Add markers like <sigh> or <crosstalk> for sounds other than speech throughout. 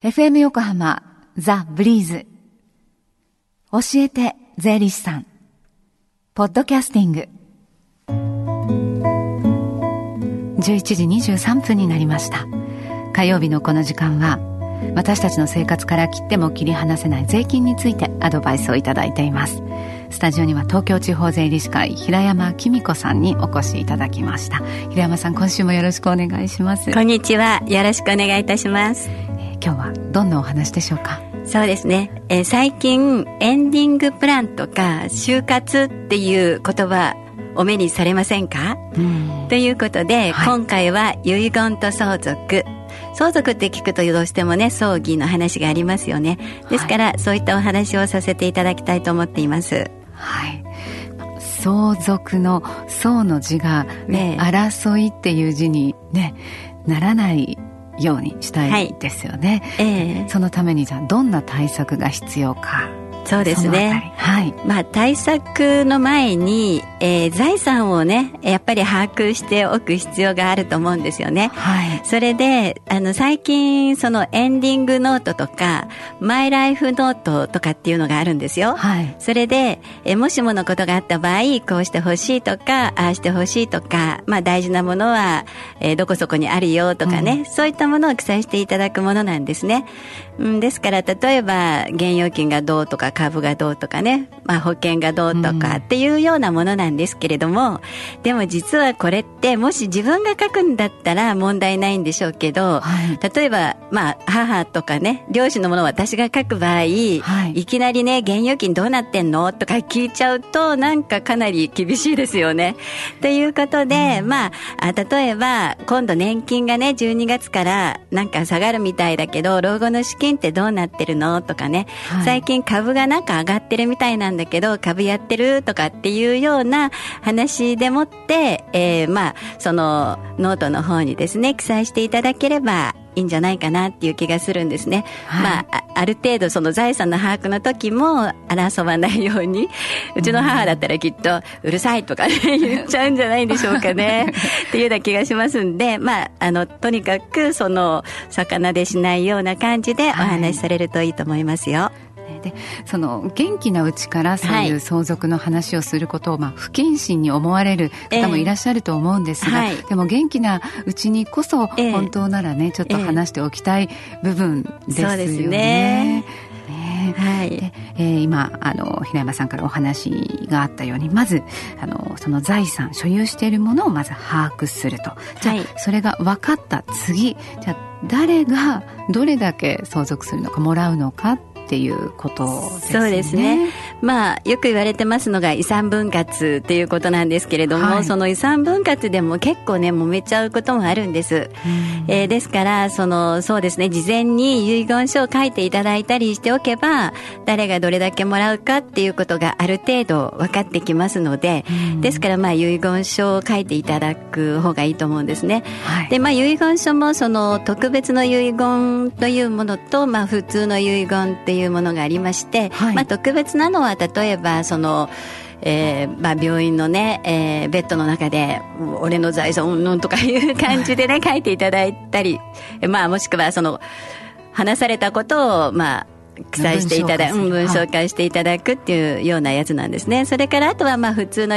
FM 横浜ザ・ブリーズ。教えて税理士さん。ポッドキャスティング。11時23分になりました。火曜日のこの時間は私たちの生活から切っても切り離せない税金についてアドバイスをいただいています。スタジオには東京地方税理士会平山紀美子さんにお越しいただきました。平山さん今週もよろしくお願いします。こんにちは。よろしくお願いいたします。今日はどんなお話でしょうか？そうですね、えー、最近エンディングプランとか就活っていう言葉お目にされませんか、ということで、はい、今回は遺言と相続。相続って聞くとどうしてもね葬儀の話がありますよね。ですから、はい、そういったお話をさせていただきたいと思っています。はい。相続の相の字がね、ね争いっていう字にねならないようにしたいですよね、はい。えー、そのためにじゃあどんな対策が必要かそうですね。はい。まあ、対策の前に、えー、財産をね、やっぱり把握しておく必要があると思うんですよね。はい。それで、あの、最近、そのエンディングノートとか、マイライフノートとかっていうのがあるんですよ。はい。それで、えもしものことがあった場合、こうしてほしいとか、ああしてほしいとか、まあ、大事なものは、えー、どこそこにあるよとかね、うん、そういったものを記載していただくものなんですね。うん、ですから、例えば、現預金がどうとか、株がどうとかね、まあ、保険がどうとかっていうようなものなんですけれども、うん、でも実はこれってもし自分が書くんだったら問題ないんでしょうけど、はい、例えば、まあ、母とかね両親のものを私が書く場合、はい、いきなりね現預金どうなってんの？とか聞いちゃうとなんかかなり厳しいですよね。ということで、うん、まあ例えば今度年金がね12月からなんか下がるみたいだけど老後の資金ってどうなってるの？とかね、はい、最近株がなんか上がってるみたいなんだけど、株やってるとかっていうような話でもって、えー、まあ、そのノートの方にですね、記載していただければいいんじゃないかなっていう気がするんですね。はい、まあ、ある程度その財産の把握の時も争わないように、うちの母だったらきっとうるさいとか、ね、言っちゃうんじゃないんでしょうかね。<laughs> っていうような気がしますんで、まあ、あの、とにかくその、魚でしないような感じでお話しされるといいと思いますよ。はいでその元気なうちからそういう相続の話をすることを、まあ、不謹慎に思われる方もいらっしゃると思うんですが、えーはい、でも元気なうちにこそ本当ならね、ちょっと話しておきたい部分ですよね。そうですね。はい、でえー、今あの平山さんからお話があったようにまずあのその財産所有しているものをまず把握すると。じゃあ、はい、それが分かった次じゃあ誰がどれだけ相続するのかもらうのかっていうことですね。そうですね。まあ、よく言われてますのが遺産分割っていうことなんですけれども、はい、その遺産分割でも結構ね、揉めちゃうこともあるんです。えー、ですから、その、そうですね、事前に遺言書を書いていただいたりしておけば、誰がどれだけもらうかっていうことがある程度分かってきますので、ですから、まあ、遺言書を書いていただく方がいいと思うんですね。はい、で、まあ、遺言書も、その、特別の遺言というものと、まあ、普通の遺言っていういうものがありまして、はい、まあ、特別なのは例えばそのえーまあ、病院のね、えー、ベッドの中で俺の財産うんぬんとかいう感じでね書いていただいたり、まあ、もしくはその話されたことを、まあ、記載していただく、文章化していただくっていうようなやつなんですね。それからあとはまあ普通の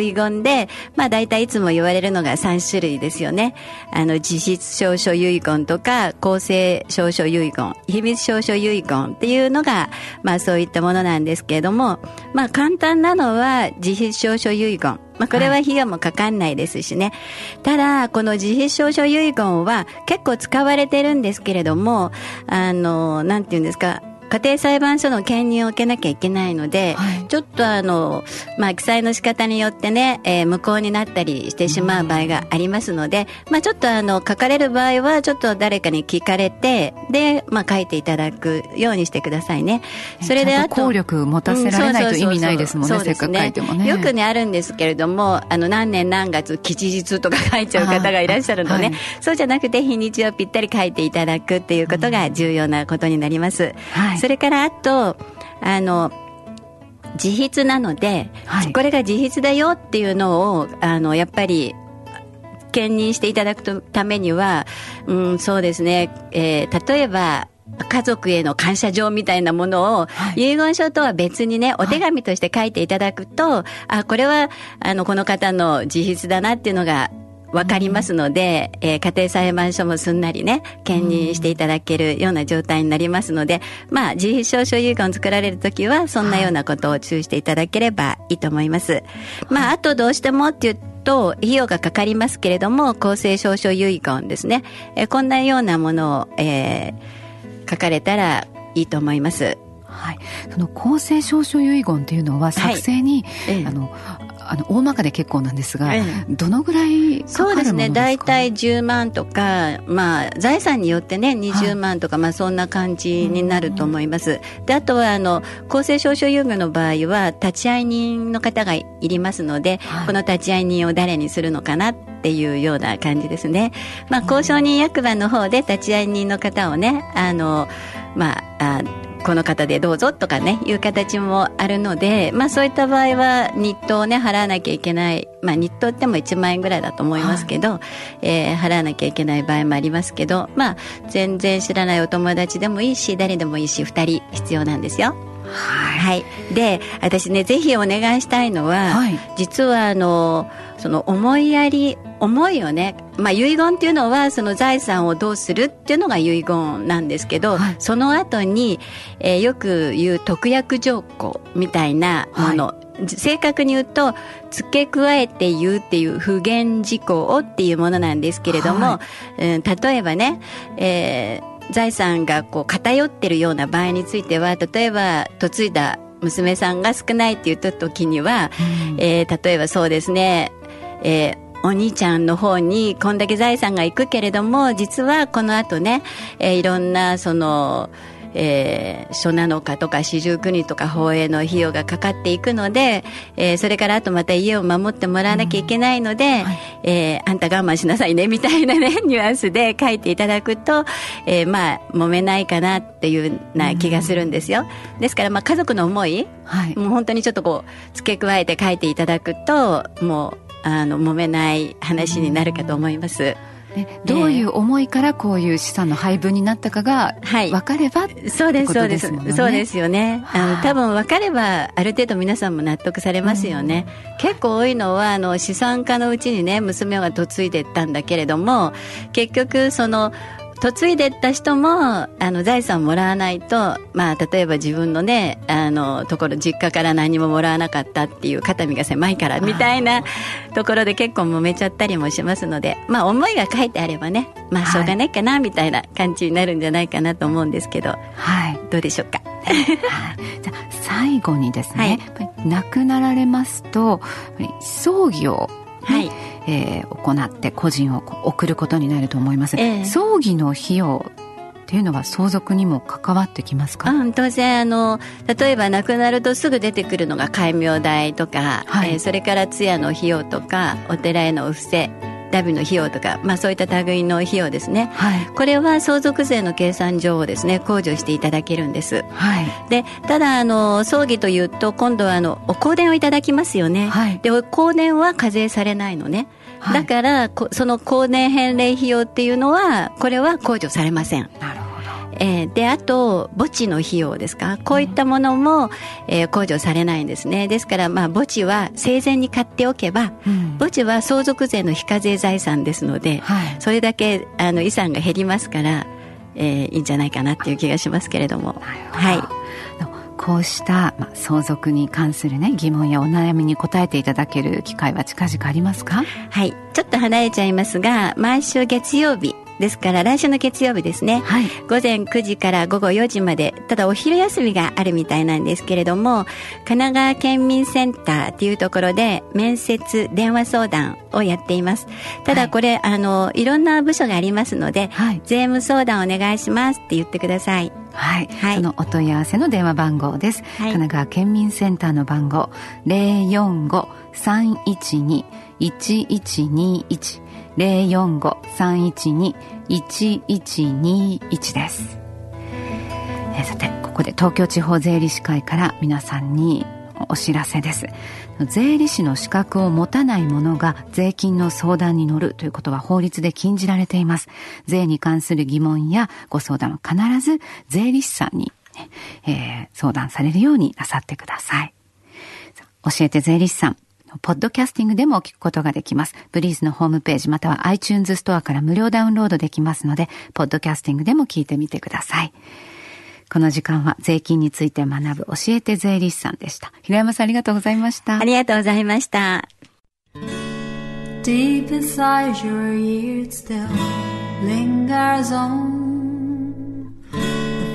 遺言で、まあ大体いつも言われるのが3種類ですよね。あの、自筆証書遺言とか、公正証書遺言、秘密証書遺言っていうのが、まあそういったものなんですけれども、まあ簡単なのは自筆証書遺言。まあ、これは費用もかかんないですしね。はい、ただ、この自筆証書遺言は結構使われてるんですけれども、あの、なんていうんですか、家庭裁判所の兼任を受けなきゃいけないので、はい、ちょっとあの、まあ、記載の仕方によってね、えー、無効になったりしてしまう場合がありますので、まあ、ちょっとあの、書かれる場合は、ちょっと誰かに聞かれて、で、まあ、書いていただくようにしてくださいね。それであと。効力持たせられないと意味ないですもんね、せっかく書いてもね。よくね、あるんですけれども、あの、何年何月、吉日とか <laughs> 書いちゃう方がいらっしゃるのね、はい、そうじゃなくて、日にちをぴったり書いていただくっていうことが重要なことになります。はいそれからあと、あの、自筆なので、はい、これが自筆だよっていうのを、あの、やっぱり、兼任していただくためには、うん、そうですね、えー、例えば、家族への感謝状みたいなものを、はい、遺言書とは別にね、お手紙として書いていただくと、はい、あ、これは、あの、この方の自筆だなっていうのがわかりますので、えー、家庭裁判所もすんなりね、兼任していただけるような状態になりますので、まあ、自費証書遺言を作られるときは、そんなようなことを注意していただければいいと思います。まあ、あとどうしてもって言うと、費用がかかりますけれども、公正証書遺言ですね。えー、こんなようなものを、えー、書かれたらいいと思います。はい、その公正証書遺言っていうのは作成に、はい、あのあの大まかで結構なんですが、ええ、どのぐらいそうですね。大体10万とか、まあ、財産によってね20万とか、はい、まあ、そんな感じになると思います。であとはあの公正証書遊具の場合は立会人の方がいりますので、はい、この立会人を誰にするのかなっていうような感じですね。まあ、交渉人役場の方で立会人の方をねあのまああこの方でどうぞとかねいう形もあるので、まあ、そういった場合は日当をね払わなきゃいけない、まあ、日当っても1万円ぐらいだと思いますけど、はい、えー、払わなきゃいけない場合もありますけど、まあ、全然知らないお友達でもいいし誰でもいいし2人必要なんですよ。はい、はい、で私ねぜひお願いしたいのは、はい、実はあのその思いやり思いをね、まあ、遺言っていうのはその財産をどうするっていうのが遺言なんですけど、はい、その後に、えー、よく言う特約条項みたいなもの、はい、正確に言うと付け加えて言うっていう不言事項っていうものなんですけれども、はい、うん、例えばね、えー財産がこう偏ってるような場合については例えば嫁いだ娘さんが少ないって言った時には、うん、えー、例えばそうですね、えー、お兄ちゃんの方にこんだけ財産がいくけれども実はこの後ね、えー、いろんなそのえー、書なのかとか四十九人とか法営の費用がかかっていくので、えー、それからあとまた家を守ってもらわなきゃいけないので、うんはい、えー、あんた我慢しなさいねみたいなね <laughs> ニュアンスで書いていただくと、えー、まあ揉めないかなっていうな気がするんですよ。うん、ですからまあ家族の思い、はい、もう本当にちょっとこう付け加えて書いていただくともうあの揉めない話になるかと思います。どういう思いからこういう資産の配分になったかが分かれば、はい、そうですそうです。そうですよね、あの多分分かればある程度皆さんも納得されますよね、うん、結構多いのはあの資産家のうちにね娘が嫁いでったんだけれども結局その嫁いでった人もあの財産もらわないと、まあ、例えば自分のねあのところ実家から何ももらわなかったっていう肩身が狭いからみたいなところで結構揉めちゃったりもしますので、まあ、思いが書いてあればね、まあ、しょうがないかなみたいな感じになるんじゃないかなと思うんですけど、はい、どうでしょうか？はい、じゃ最後にですね、はい、亡くなられますと葬儀を、ね、はい。えー、行って個人を送ることになると思います、えー、葬儀の費用っていうのは相続にも関わってきますか、うん、当然あの例えば亡くなるとすぐ出てくるのが戒名代とか、はい、えー、それから通夜の費用とかお寺へのお布施旅の費用とか、まあ、そういった類の費用ですね、はい、これは相続税の計算上をですね控除していただけるんです、はい、でただあの葬儀というと今度はあのお香典をいただきますよね、はい、でお香典は課税されないのね、だからその香典返礼費用っていうのはこれは控除されません。なるほどえー、であと墓地の費用ですか？こういったものも、えー、控除されないんですね。ですから、まあ、墓地は生前に買っておけば、うん、墓地は相続税の非課税財産ですので、はい、それだけあの遺産が減りますから、えー、いいんじゃないかなっていう気がしますけれども。はい。こうした、まあ、相続に関するね疑問やお悩みに答えていただける機会は近々ありますか？はい。ちょっと離れちゃいますが毎週月曜日ですから来週の月曜日ですね、はい、午前9時から午後4時までただお昼休みがあるみたいなんですけれども神奈川県民センターっていうところで面接電話相談をやっています。ただこれ、はい、あのいろんな部署がありますので、はい、税務相談お願いしますって言ってください。はい、はい、そのお問い合わせの電話番号です、神奈川県民センターの番号045-312-1121 045-312-1121です。えさて、ここで東京地方税理士会から皆さんにお知らせです。税理士の資格を持たない者が税金の相談に乗るということは法律で禁じられています。税に関する疑問やご相談は必ず税理士さんに、えー、相談されるようになさってください。教えて税理士さん。ポッドキャスティングでも聞くことができます。ブリーズのホームページまたは iTunes ストアから無料ダウンロードできますので、ポッドキャスティングでも聞いてみてください。この時間は税金について学ぶ教えて税理士さんでした。平山さんありがとうございました。ありがとうございました。Deep inside your ears still lingers on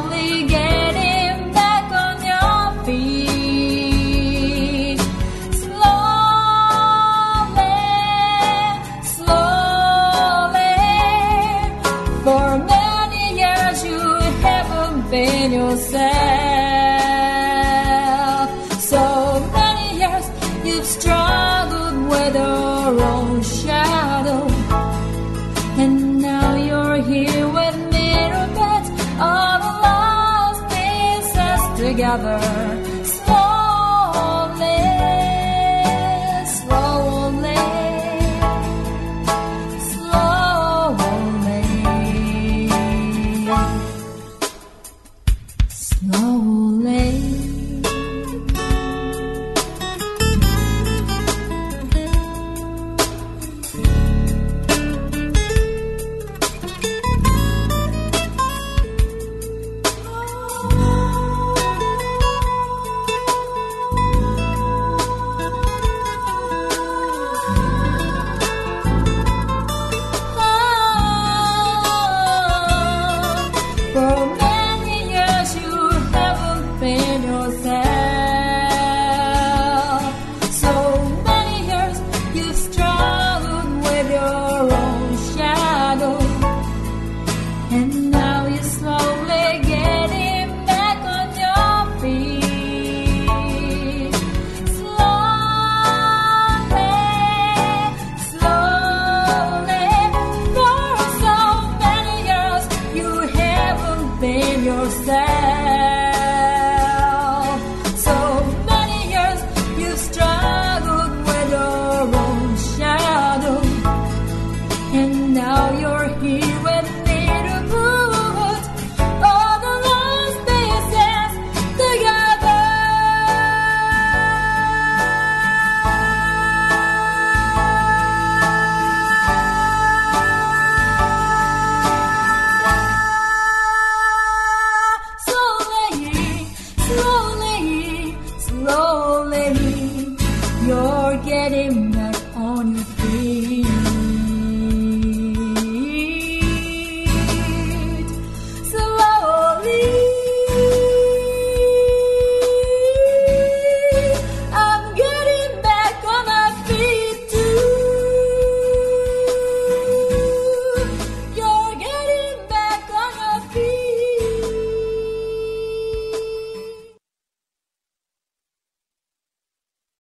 getting back on your feet. Slowly, slowly. For many years you haven't been yourself. another.